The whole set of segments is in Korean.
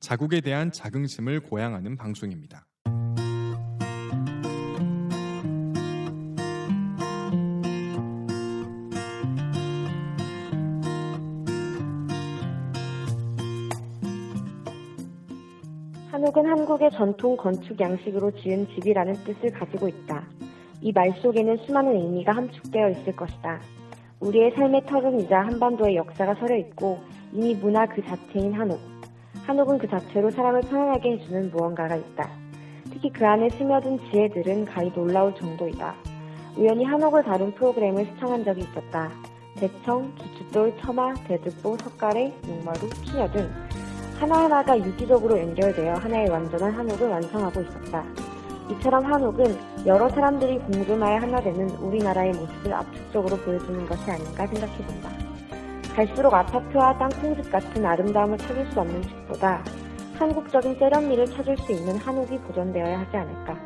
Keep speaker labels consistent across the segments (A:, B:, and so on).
A: 자국에 대한 자긍심을 고양하는 방송입니다.
B: 한옥은 한국의 전통 건축 양식으로 지은 집이라는 뜻을 가지고 있다. 이 말 속에는 수많은 의미가 함축되어 있을 것이다. 우리의 삶의 터전이자 한반도의 역사가 서려 있고 이미 문화 그 자체인 한옥. 한옥은 그 자체로 사람을 편안하게 해주는 무언가가 있다. 특히 그 안에 스며든 지혜들은 가히 놀라울 정도이다. 우연히 한옥을 다룬 프로그램을 시청한 적이 있었다. 대청, 기추돌, 처마, 대들보, 석가래, 목마루, 피녀 등 하나하나가 유기적으로 연결되어 하나의 완전한 한옥을 완성하고 있었다. 이처럼 한옥은 여러 사람들이 공존하여 하나 되는 우리나라의 모습을 압축적으로 보여주는 것이 아닌가 생각해본다. 갈수록 아파트와 땅콩집 같은 아름다움을 찾을 수 없는 집보다 한국적인 세련미를 찾을 수 있는 한옥이 보존되어야 하지 않을까.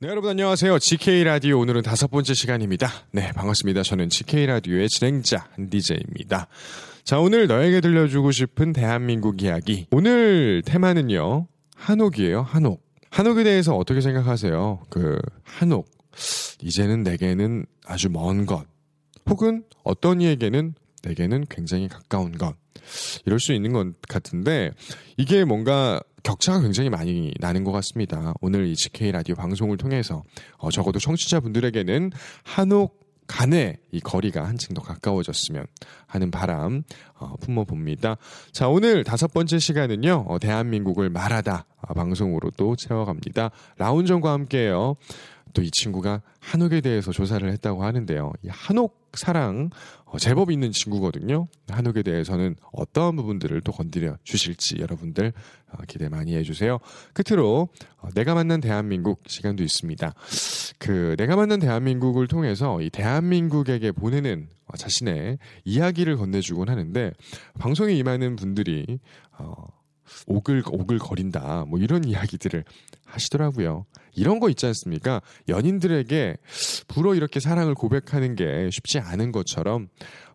A: 네, 여러분 안녕하세요. GK 라디오 오늘은 다섯 번째 시간입니다. 네, 반갑습니다. 저는 GK 라디오의 진행자 한디제입니다. 자, 오늘 너에게 들려주고 싶은 대한민국 이야기. 오늘 테마는요. 한옥이에요. 한옥. 한옥에 대해서 어떻게 생각하세요? 그 한옥. 이제는 내게는 아주 먼 것. 혹은 어떤 이에게는 내게는 굉장히 가까운 것. 이럴 수 있는 것 같은데 이게 뭔가 격차가 굉장히 많이 나는 것 같습니다. 오늘 이 GK 라디오 방송을 통해서 어, 적어도 청취자분들에게는 한옥 간의 이 거리가 한층 더 가까워졌으면 하는 바람 어, 품어봅니다. 자 오늘 다섯 번째 시간은요 어, 대한민국을 말하다 어, 방송으로 또 채워갑니다. 라운전과 함께요. 또 이 친구가 한옥에 대해서 조사를 했다고 하는데요. 이 한옥 사랑 어, 제법 있는 친구거든요. 한옥에 대해서는 어떠한 부분들을 또 건드려 주실지 여러분들 어, 기대 많이 해주세요. 끝으로 어, 내가 만난 대한민국 시간도 있습니다. 그 내가 만난 대한민국을 통해서 이 대한민국에게 보내는 어, 자신의 이야기를 건네주곤 하는데 방송에 임하는 분들이 어, 오글 오글 거린다 뭐 이런 이야기들을 하시더라고요. 이런 거 있지 않습니까? 연인들에게 불어 이렇게 사랑을 고백하는 게 쉽지 않은 것처럼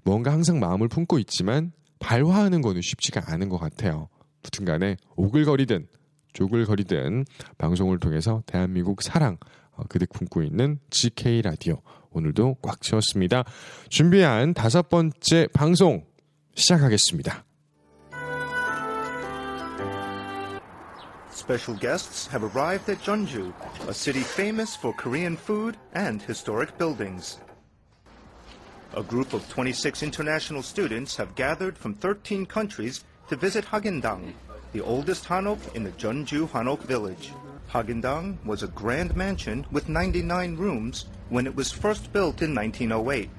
A: 뭔가 항상 마음을 품고 있지만 발화하는 거는 쉽지가 않은 것 같아요. 무튼 간에 오글거리든 조글거리든 방송을 통해서 대한민국 사랑 어, 그득 품고 있는 GK 라디오 오늘도 꽉 채웠습니다. 준비한 다섯 번째 방송 시작하겠습니다.
C: Special guests have arrived at Jeonju, a city famous for Korean food and historic buildings. A group of 26 international students have gathered from 13 countries to visit Hagendang, the oldest Hanok in the Jeonju Hanok village. Hagendang was a grand mansion with 99 rooms when it was first built in 1908,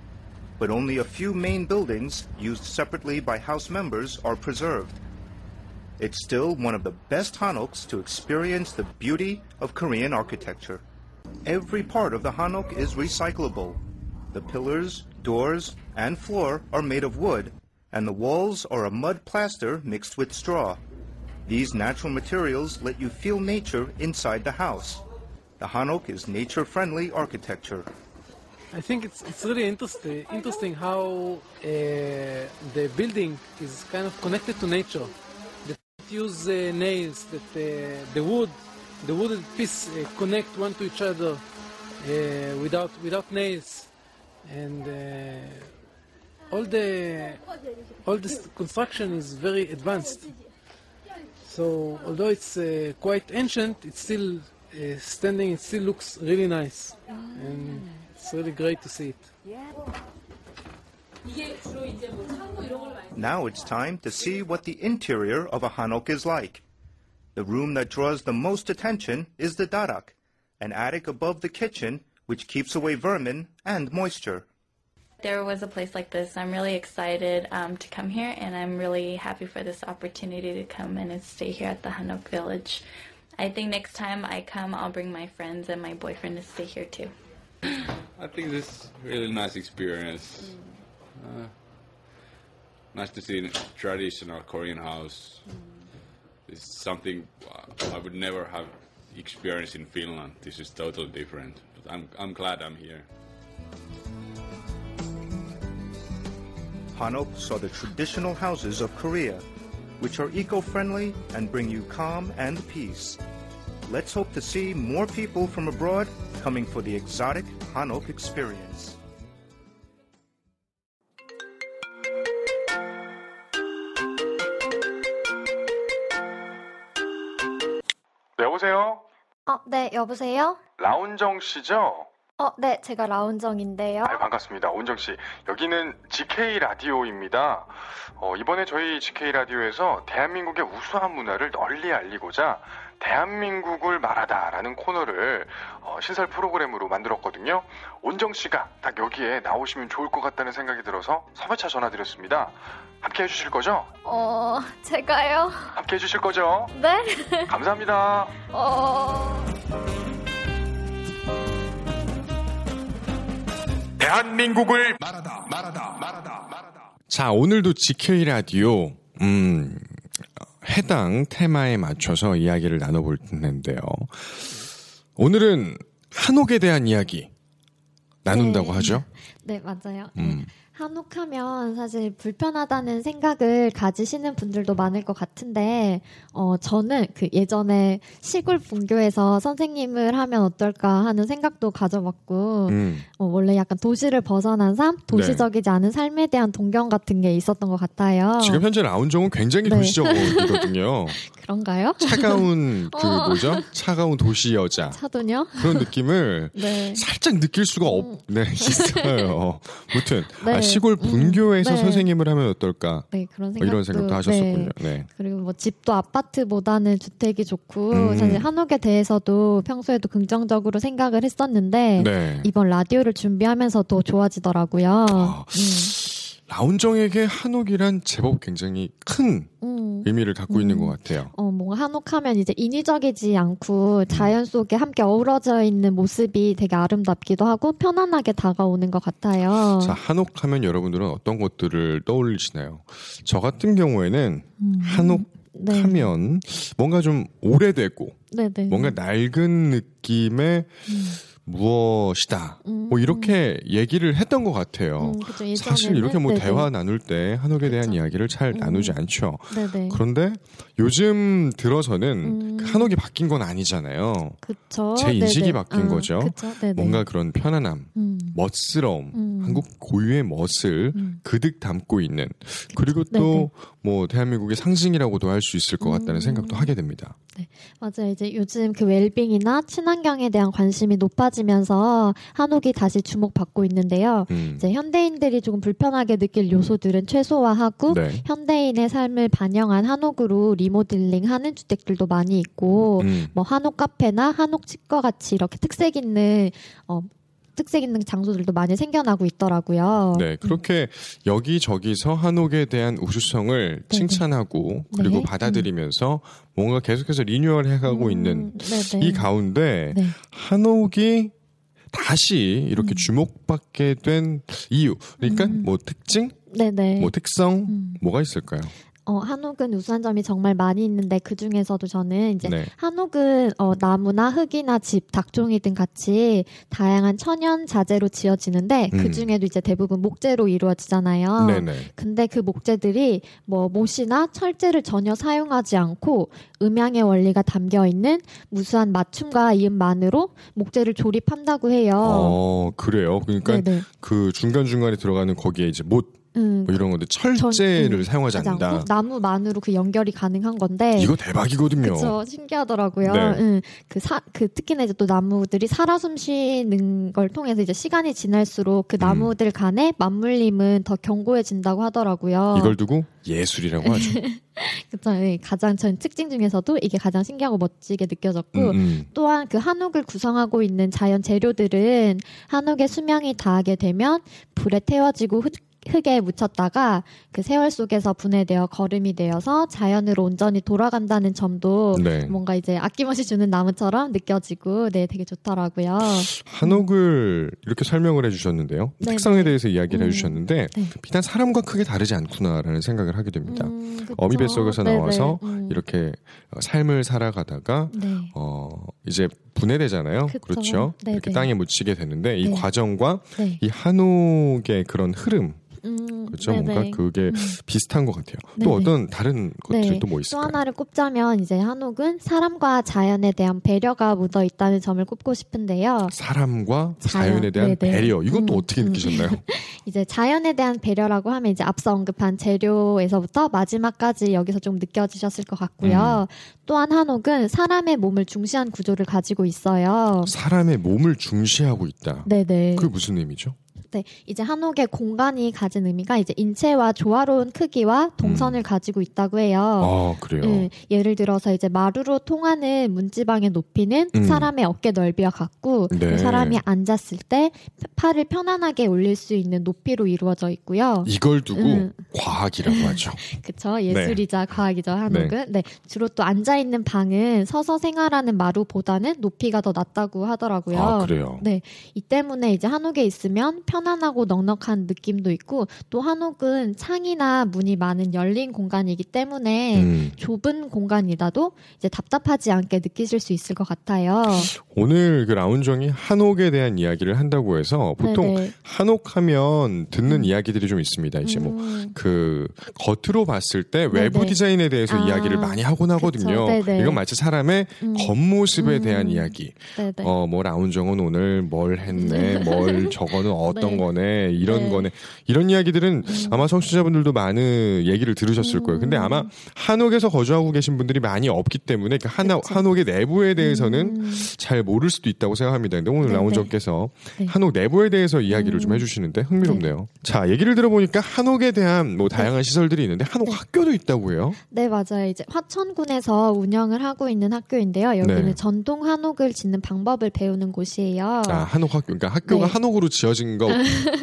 C: but only a few main buildings used separately by house members are preserved. It's still one of the best Hanoks to experience the beauty of Korean architecture. Every part of the Hanok is recyclable. The pillars, doors, and floor are made of wood, and the walls are a mud plaster mixed with straw. These natural materials let you feel nature inside the house. The Hanok is nature-friendly architecture.
D: I think it's it's really interesting interesting how uh, the building is kind of connected to nature. Use uh, nails that uh, the wood, the wooden piece uh, connect one to each other uh, without without nails, and uh, all the all this construction is very advanced. So although it's uh, quite ancient, it's still standing. It still looks really nice, and it's really great to see it.
C: Now it's time to see what the interior of a hanok is like. The room that draws the most attention is the darak, an attic above the kitchen which keeps away vermin and moisture.
E: There was a place like this. I'm really excited um, to come here, and I'm really happy for this opportunity to come in and stay here at the Hanok Village. I think next time I come, I'll bring my friends and my boyfriend to stay here too.
F: I think this is really nice experience. Uh, nice to see a traditional Korean house. It's something I would never have experienced in Finland. This is totally different. But I'm, I'm glad I'm here.
C: Hanok saw the traditional houses of Korea, which are eco-friendly and bring you calm and peace. Let's hope to see more people from abroad coming for the exotic Hanok experience.
A: 네, 여보세요? 라운정 씨죠?
G: 어, 네, 제가 라운정인데요.
A: 아, 반갑습니다. 온정 씨. 여기는 GK 라디오입니다. 어, 이번에 저희 GK 라디오에서 대한민국의 우수한 문화를 널리 알리고자 대한민국을 말하다라는 코너를 어, 신설 프로그램으로 만들었거든요. 온정 씨가 딱 여기에 나오시면 좋을 것 같다는 생각이 들어서 3회차 전화드렸습니다. 함께 해주실 거죠?
G: 어, 제가요?
A: 함께 해주실 거죠?
G: 네?
A: 감사합니다.
G: 어...
A: 대한민국을 말하다, 말하다, 말하다, 말하다. 자, 오늘도 GK 라디오, 음, 해당 테마에 맞춰서 이야기를 나눠볼 텐데요. 오늘은 한옥에 대한 이야기 나눈다고
G: 네.
A: 하죠?
G: 네, 맞아요.
A: 음.
G: 한옥하면 사실 불편하다는 생각을 가지시는 분들도 많을 것 같은데, 어, 저는 그 예전에 시골 분교에서 선생님을 하면 어떨까 하는 생각도 가져봤고,
A: 음.
G: 어, 원래 약간 도시를 벗어난 삶, 도시적이지 않은 삶에 대한 동경 같은 게 있었던 것 같아요.
A: 지금 현재 라운정은 굉장히
G: 네.
A: 도시적이거든요.
G: 그런가요?
A: 차가운 그
G: 어.
A: 뭐죠? 차가운 도시 여자
G: 차도녀?
A: 그런 느낌을
G: 네.
A: 살짝 느낄 수가 없, 네, 있어요. 무튼
G: 네.
A: 아, 시골 분교에서
G: 네.
A: 선생님을 하면 어떨까?
G: 네, 그런
A: 뭐
G: 생각도
A: 이런 생각도 하셨었군요. 네.
G: 그리고 뭐 집도 아파트보다는 주택이 좋고
A: 음.
G: 사실 한옥에 대해서도 평소에도 긍정적으로 생각을 했었는데
A: 네.
G: 이번 라디오를 준비하면서 더 좋아지더라고요.
A: 아, 라운정에게 한옥이란 제법 굉장히 큰
G: 음.
A: 의미를 갖고 있는 것 같아요.
G: 어, 뭔가 한옥하면 이제 인위적이지 않고 자연 속에 함께 어우러져 있는 모습이 되게 아름답기도 하고 편안하게 다가오는 것 같아요.
A: 자, 한옥하면 여러분들은 어떤 것들을 떠올리시나요? 저 같은 경우에는
G: 음.
A: 한옥하면 뭔가 좀 오래되고
G: 네네.
A: 뭔가 낡은 느낌의 무엇이다. 뭐 이렇게 얘기를 했던 것 같아요.
G: 음, 그죠.
A: 사실 이렇게 뭐
G: 네네.
A: 대화 나눌 때 한옥에 대한 이야기를 잘 나누지 않죠.
G: 네네.
A: 그런데 요즘 들어서는
G: 음.
A: 그 한옥이 바뀐 건 아니잖아요.
G: 그쵸.
A: 제 인식이
G: 네네.
A: 바뀐
G: 아,
A: 거죠.
G: 그쵸.
A: 뭔가 그런 편안함,
G: 음.
A: 멋스러움,
G: 음.
A: 한국 고유의 멋을
G: 음.
A: 그득 담고 있는 그리고. 또 뭐 대한민국의 상징이라고도 할 수 있을 것 같다는
G: 음.
A: 생각도 하게 됩니다.
G: 맞아요. 이제 요즘 그 웰빙이나 친환경에 대한 관심이 높아 지면서 한옥이 다시 주목받고 있는데요.
A: 음.
G: 이제 현대인들이 조금 불편하게 느낄 요소들은 최소화하고
A: 네.
G: 현대인의 삶을 반영한 한옥으로 리모델링하는 주택들도 많이 있고
A: 음.
G: 뭐 한옥 카페나 한옥 치과 같이 이렇게 특색 있는 어 특색 있는 장소들도 많이 생겨나고 있더라고요.
A: 네, 그렇게 여기저기서 한옥에 대한 우수성을 칭찬하고 그리고
G: 네.
A: 받아들이면서 뭔가 계속해서 리뉴얼 해가고 있는
G: 네네.
A: 이 가운데
G: 네.
A: 한옥이 다시 이렇게 주목받게 된 이유, 그러니까 뭐 특징,
G: 네네.
A: 뭐 특성, 뭐가 있을까요?
G: 어, 한옥은 우수한 점이 정말 많이 있는데 그 중에서도 저는 이제
A: 네.
G: 한옥은 어, 나무나 흙이나 집, 닭종이 등 같이 다양한 천연 자재로 지어지는데
A: 음.
G: 그 중에도 이제 대부분 목재로 이루어지잖아요.
A: 네네.
G: 근데 그 목재들이 뭐 못이나 철제를 전혀 사용하지 않고 음양의 원리가 담겨 있는 무수한 맞춤과 이음만으로 목재를 조립한다고 해요.
A: 어, 그래요. 그러니까
G: 네네.
A: 그 중간 중간에 들어가는 거기에 이제 못
G: 음,
A: 뭐 이런 건데 철제를
G: 전- 음,
A: 사용하지 않는다.
G: 나무만으로 그 연결이 가능한 건데
A: 이거 대박이거든요.
G: 그쵸 신기하더라고요.
A: 네.
G: 응, 그 사, 그 특히나 이제 또 나무들이 살아 숨쉬는 걸 통해서 이제 시간이 지날수록 그 나무들 간의 맞물림은 더 견고해진다고 하더라고요.
A: 이걸 두고 예술이라고 하죠.
G: 그쵸, 예, 가장 전 특징 중에서도 이게 가장 신기하고 멋지게 느껴졌고
A: 음, 음.
G: 또한 그 한옥을 구성하고 있는 자연 재료들은 한옥의 수명이 다하게 되면 불에 태워지고 흙, 흙에 묻혔다가 그 세월 속에서 분해되어 거름이 되어서 자연으로 온전히 돌아간다는 점도
A: 네.
G: 뭔가 이제 아낌없이 주는 나무처럼 느껴지고 네 되게 좋더라고요.
A: 한옥을 이렇게 설명을 해주셨는데요.
G: 네,
A: 특성에
G: 네.
A: 대해서 이야기를
G: 음,
A: 해주셨는데
G: 네.
A: 비단 사람과 크게 다르지 않구나라는 생각을 하게 됩니다.
G: 음.
A: 어미 뱃속에서
G: 네네.
A: 나와서
G: 음.
A: 이렇게 어, 삶을 살아가다가
G: 네.
A: 어 이제 분해되잖아요.
G: 그쵸.
A: 그렇죠
G: 네네.
A: 이렇게 땅에 묻히게 되는데 이
G: 네.
A: 과정과
G: 네.
A: 이 한옥의 그런 흐름
G: 음,
A: 그렇죠.
G: 네네.
A: 뭔가 그게
G: 음.
A: 비슷한 것 같아요. 또
G: 네네.
A: 어떤 다른 것들이
G: 또뭐또
A: 있을까요?
G: 하나를 꼽자면 이제 한옥은 사람과 자연에 대한 배려가 묻어 있다는 점을 꼽고 싶은데요.
A: 사람과
G: 자연,
A: 자연에 대한
G: 네네.
A: 배려 이건 또
G: 음,
A: 어떻게
G: 음.
A: 느끼셨나요?
G: 이제 자연에 대한 배려라고 하면 이제 앞서 언급한 재료에서부터 마지막까지 여기서 좀 느껴지셨을 것 같고요.
A: 음.
G: 또한 한옥은 사람의 몸을 중시한 구조를 가지고 있어요.
A: 사람의 몸을 중시하고 있다.
G: 네네.
A: 그게 무슨 의미죠?
G: 네, 이제 한옥의 공간이 가진 의미가 이제 인체와 조화로운 크기와 동선을 가지고 있다고 해요.
A: 아 그래요.
G: 예, 예를 들어서 이제 마루로 통하는 문지방의 높이는
A: 음.
G: 사람의 어깨 넓이와 같고
A: 네.
G: 또 사람이 앉았을 때 팔을 편안하게 올릴 수 있는 높이로 이루어져 있고요.
A: 이걸 두고
G: 음.
A: 과학이라고 하죠.
G: 그쵸 예술이자 과학이죠 한옥은. 네. 주로 또 앉아 있는 방은 서서 생활하는 마루보다는 높이가 더 낮다고 하더라고요.
A: 아 그래요.
G: 네, 이 때문에 이제 한옥에 있으면 편안하고 넉넉한 느낌도 있고 또 한옥은 창이나 문이 많은 열린 공간이기 때문에
A: 음.
G: 좁은 공간이라도 이제 답답하지 않게 느끼실 수 있을 것 같아요.
A: 오늘 그 라운정이 한옥에 대한 이야기를 한다고 해서 보통
G: 네네.
A: 한옥하면 듣는 이야기들이 좀 있습니다. 이제 뭐
G: 음.
A: 그 겉으로 봤을 때 외부
G: 네네.
A: 디자인에 대해서
G: 아,
A: 이야기를 많이 하곤 하거든요. 이건 마치 사람의
G: 음.
A: 겉모습에
G: 음.
A: 대한 이야기.
G: 네네.
A: 어, 뭐 라운정은 오늘 뭘 했네, 뭘 저거는 어떤
G: 네.
A: 거네, 이런
G: 네.
A: 거네. 이런 이야기들은 아마 청취자분들도 많은 얘기를 들으셨을 거예요. 근데 아마 한옥에서 거주하고 계신 분들이 많이 없기 때문에 그 한, 한옥의 내부에 대해서는
G: 음.
A: 잘 모를 수도 있다고 생각합니다. 근데 오늘
G: 네네.
A: 라운정께서
G: 네.
A: 한옥 내부에 대해서 이야기를 좀
G: 음.
A: 해주시는데 흥미롭네요. 자, 얘기를 들어보니까 한옥에 대한 뭐 다양한 시설들이 있는데 한옥 학교도 있다고 해요.
G: 네, 맞아요. 이제 화천군에서 운영을 하고 있는 학교인데요. 여기는
A: 네.
G: 전통 한옥을 짓는 방법을 배우는 곳이에요.
A: 아, 한옥 학교. 그러니까 학교가
G: 네.
A: 한옥으로 지어진 거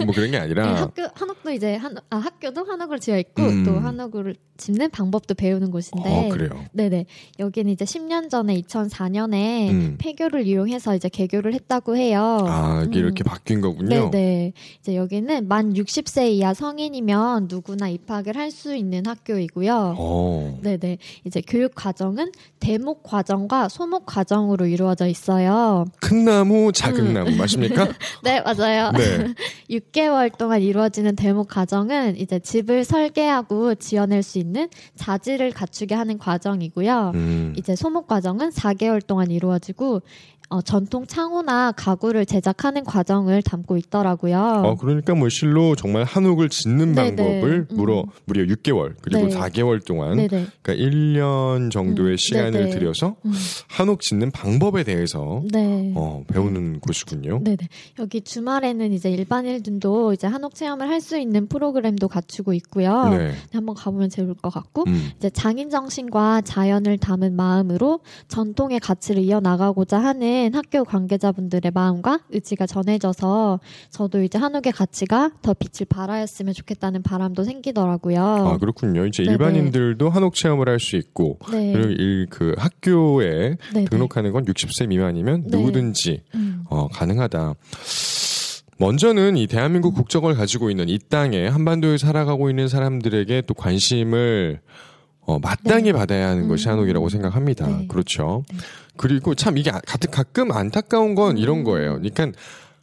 A: 뭐 그런 게 아니라
G: 네, 학교 한옥도 이제 한 아, 학교도 한옥을 지어 있고
A: 음.
G: 또 한옥을 짓는 방법도 배우는 곳인데.
A: 어, 그래요.
G: 네네. 여기는 이제 10년 전에 2004년에
A: 음.
G: 폐교를 이용해서 이제 개교를 했다고 해요.
A: 아, 이게
G: 음.
A: 이렇게 바뀐 거군요.
G: 네네. 이제 여기는 만 60세 이하 성인이면 누구나 입학을 할 수 있는 학교이고요.
A: 어.
G: 네네. 이제 교육 과정은 대목 과정과 소목 과정으로 이루어져 있어요.
A: 큰 나무, 작은
G: 음.
A: 나무 맞습니까?
G: 네, 맞아요.
A: 네.
G: 6개월 동안 이루어지는 대목 과정은 이제 집을 설계하고 지어낼 수 있는 자질을 갖추게 하는 과정이고요.
A: 음.
G: 이제 소목 과정은 4개월 동안 이루어지고 어, 전통 창호나 가구를 제작하는 과정을 담고 있더라고요.
A: 어, 그러니까 뭐 실로 정말 한옥을 짓는
G: 네네.
A: 방법을
G: 음.
A: 무려 무려 6개월 그리고
G: 네.
A: 4개월 동안
G: 네네.
A: 그러니까 1년 정도의
G: 음,
A: 시간을
G: 네네.
A: 들여서
G: 음.
A: 한옥 짓는 방법에 대해서
G: 네.
A: 어, 배우는 곳이군요.
G: 네네. 여기 주말에는 이제 일 반인들도 이제 한옥 체험을 할 수 있는 프로그램도 갖추고 있고요.
A: 네.
G: 한번 가보면 좋을 것 같고,
A: 음.
G: 이제 장인 정신과 자연을 담은 마음으로 전통의 가치를 이어나가고자 하는 학교 관계자분들의 마음과 의지가 전해져서 저도 이제 한옥의 가치가 더 빛을 발하였으면 좋겠다는 바람도 생기더라고요.
A: 아, 그렇군요. 이제
G: 네네.
A: 일반인들도 한옥 체험을 할 수 있고
G: 네.
A: 그리고 일, 그 학교에
G: 네네.
A: 등록하는 건 60세 미만이면
G: 네.
A: 누구든지
G: 음.
A: 어, 가능하다. 먼저는 이 대한민국 국적을 가지고 있는 이 땅에 한반도에 살아가고 있는 사람들에게 또 관심을 어, 마땅히
G: 네.
A: 받아야 하는 것이
G: 음.
A: 한옥이라고 생각합니다.
G: 네.
A: 그렇죠. 그리고 참 이게 아- 가끔, 가끔 안타까운 건
G: 음.
A: 이런 거예요. 그러니까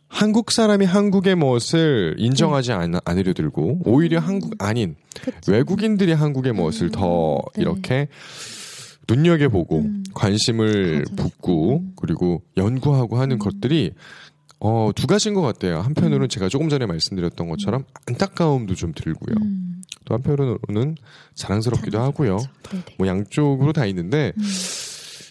A: 한국 사람이 한국의 멋을 인정하지 않, 않으려 들고 오히려 한국 아닌
G: 네. 그쵸.
A: 외국인들이 한국의 멋을 더
G: 네.
A: 이렇게 눈여겨보고
G: 음.
A: 관심을
G: 맞아요.
A: 붓고
G: 음.
A: 그리고 연구하고 하는
G: 음.
A: 것들이 어, 두 가지인 것 같아요. 한편으로는 제가 조금 전에 말씀드렸던 것처럼 안타까움도 좀 들고요.
G: 음.
A: 또 한편으로는 자랑스럽기도 하고요. 뭐 양쪽으로 다 있는데
G: 음.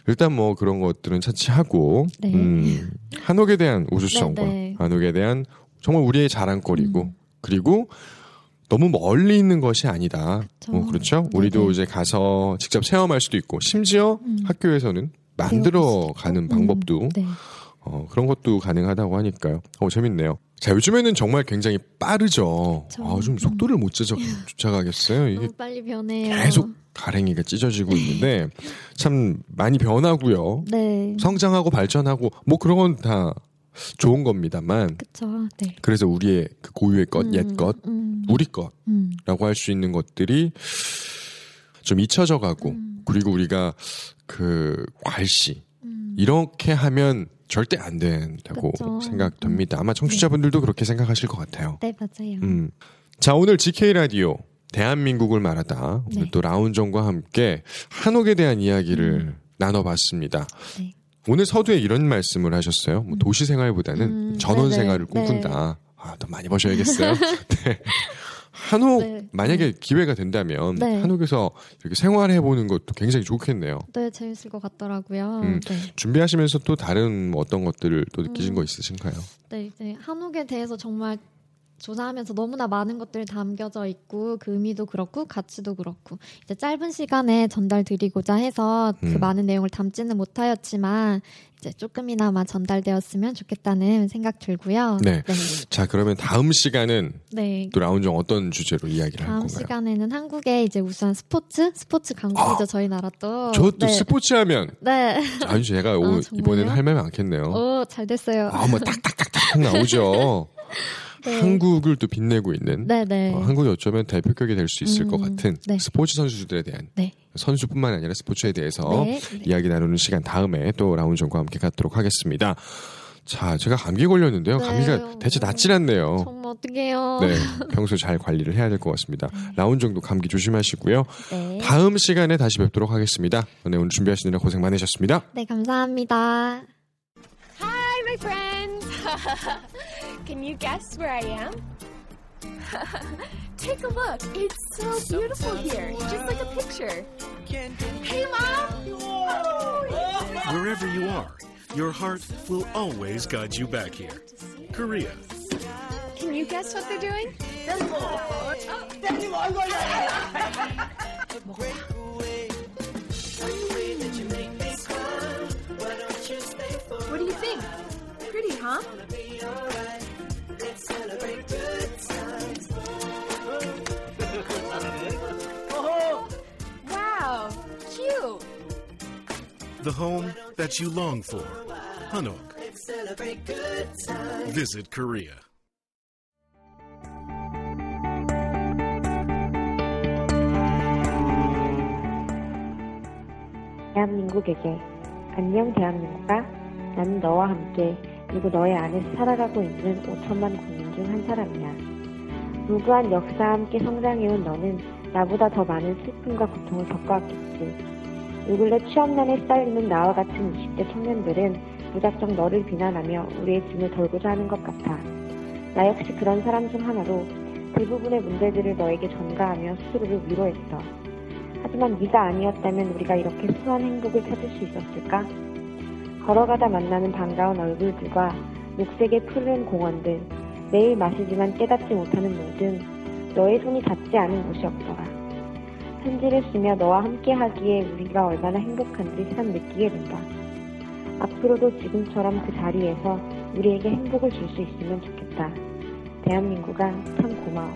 A: 일단 뭐 그런 것들은 차치하고
G: 네.
A: 음, 한옥에 대한 우수성과
G: 네, 네.
A: 한옥에 대한 정말 우리의 자랑거리고 그리고 너무 멀리 있는 것이 아니다. 뭐 그렇죠. 우리도 이제 가서 직접 체험할 수도 있고 심지어
G: 음.
A: 학교에서는 만들어 가는 방법도
G: 네.
A: 어, 그런 것도 가능하다고 하니까요. 어, 재밌네요. 자, 요즘에는 정말 굉장히 빠르죠. 아, 좀 속도를 못 쫓아, 쫓아가겠어요. 이게
G: 빨리 변해요.
A: 계속 가랭이가 찢어지고 있는데 참 많이 변하고요.
G: 네.
A: 성장하고 발전하고 뭐 그런 건 다 좋은 겁니다만
G: 그쵸. 네.
A: 그래서 우리의 그 고유의 것,
G: 음,
A: 옛 것,
G: 음.
A: 우리 것라고
G: 음.
A: 할수 있는 것들이 좀 잊혀져 가고
G: 음.
A: 그리고 우리가 그 괄시
G: 음.
A: 이렇게 하면 절대 안 된다고
G: 그쵸.
A: 생각됩니다. 아마 청취자분들도 그렇게 생각하실 것 같아요.
G: 네, 맞아요.
A: 음. 자, 오늘 GK 라디오 대한민국을 말하다 오늘
G: 네.
A: 또 라운정과 함께 한옥에 대한 이야기를 나눠봤습니다.
G: 음. 네.
A: 오늘 서두에 이런 말씀을 하셨어요. 뭐 도시 생활보다는
G: 음,
A: 전원
G: 네네.
A: 생활을 꿈꾼다. 아, 더 많이 버셔야겠어요. 네. 한옥
G: 네.
A: 만약에 기회가 된다면
G: 네.
A: 한옥에서 이렇게 생활해 보는 것도 굉장히 좋겠네요.
G: 네, 재밌을 것 같더라고요.
A: 음,
G: 네.
A: 준비하시면서 또 다른 뭐 어떤 것들을 또 느끼신
G: 음.
A: 거 있으신가요?
G: 네, 한옥에 대해서 정말 조사하면서 너무나 많은 것들이 담겨져 있고 그 의미도 그렇고 가치도 그렇고 이제 짧은 시간에 전달드리고자 해서 그
A: 음.
G: 많은 내용을 담지는 못하였지만 이제 조금이나마 전달되었으면 좋겠다는 생각 들고요.
A: 네. 자, 그러면 다음 시간은
G: 네.
A: 또 라운정 어떤 주제로 이야기를 할
G: 다음
A: 건가요?
G: 시간에는 한국의 이제 우수한 스포츠 스포츠 강국이죠 저희 나라 또.
A: 아, 저도
G: 네.
A: 스포츠 하면
G: 네.
A: 아주 제가 오-
G: 정말요?
A: 이번에는 할 말이 많겠네요.
G: 오, 잘 됐어요.
A: 아, 뭐 딱딱딱딱 나오죠.
G: 네.
A: 한국을 또 빛내고 있는
G: 네, 네.
A: 어, 한국이 어쩌면 대표격이 될 수 있을
G: 음,
A: 것 같은
G: 네.
A: 스포츠 선수들에 대한
G: 네.
A: 선수뿐만 아니라 스포츠에 대해서
G: 네, 네.
A: 이야기 나누는 시간 다음에 또 라운정과 함께 갖도록 하겠습니다. 자, 제가 감기 걸렸는데요.
G: 네.
A: 감기가 대체 낫질 않네요.
G: 정말 어떡해요.
A: 네, 평소 잘 관리를 해야 될 것 같습니다. 라운 정도 감기 조심하시고요.
G: 네.
A: 다음 시간에 다시 뵙도록 하겠습니다. 네, 오늘 준비하시느라 고생 많으셨습니다.
G: 네, 감사합니다.
H: Hi, my friends. Can you guess where I am? Take a look. It's so beautiful here, just like a picture. Hey, Mom!
I: Wherever you are, your heart will always guide you back here. Korea.
H: Can you guess what they're doing?
I: The home that you long for. Hanok. Visit Korea.
B: 대한민국에게 안녕 대한민국아 나는 너와 함께 그리고 너의 안에서 살아가고 있는 5천만 국민 중 한 사람이야. 무구한 역사와 함께 성장해온 너는 나보다 더 많은 슬픔과 고통을 겪어왔겠지. 요 근래 취업난에 시달리는 나와 같은 20대 청년들은 무작정 너를 비난하며 우리의 짐을 덜고자 하는 것 같아. 나 역시 그런 사람 중 하나로 대부분의 문제들을 너에게 전가하며 스스로를 위로했어. 하지만 네가 아니었다면 우리가 이렇게 수한 행복을 찾을 수 있었을까? 걸어가다 만나는 반가운 얼굴들과 녹색의 푸른 공원들, 매일 마시지만 깨닫지 못하는 물 등 너의 손이 닿지 않은 곳이 없더라. 편지를 쓰며 너와 함께 하기에 우리가 얼마나 행복한지 참 느끼게 된다. 앞으로도 지금처럼 그 자리에서 우리에게 행복을 줄 수 있으면 좋겠다. 대한민국아 참 고마워.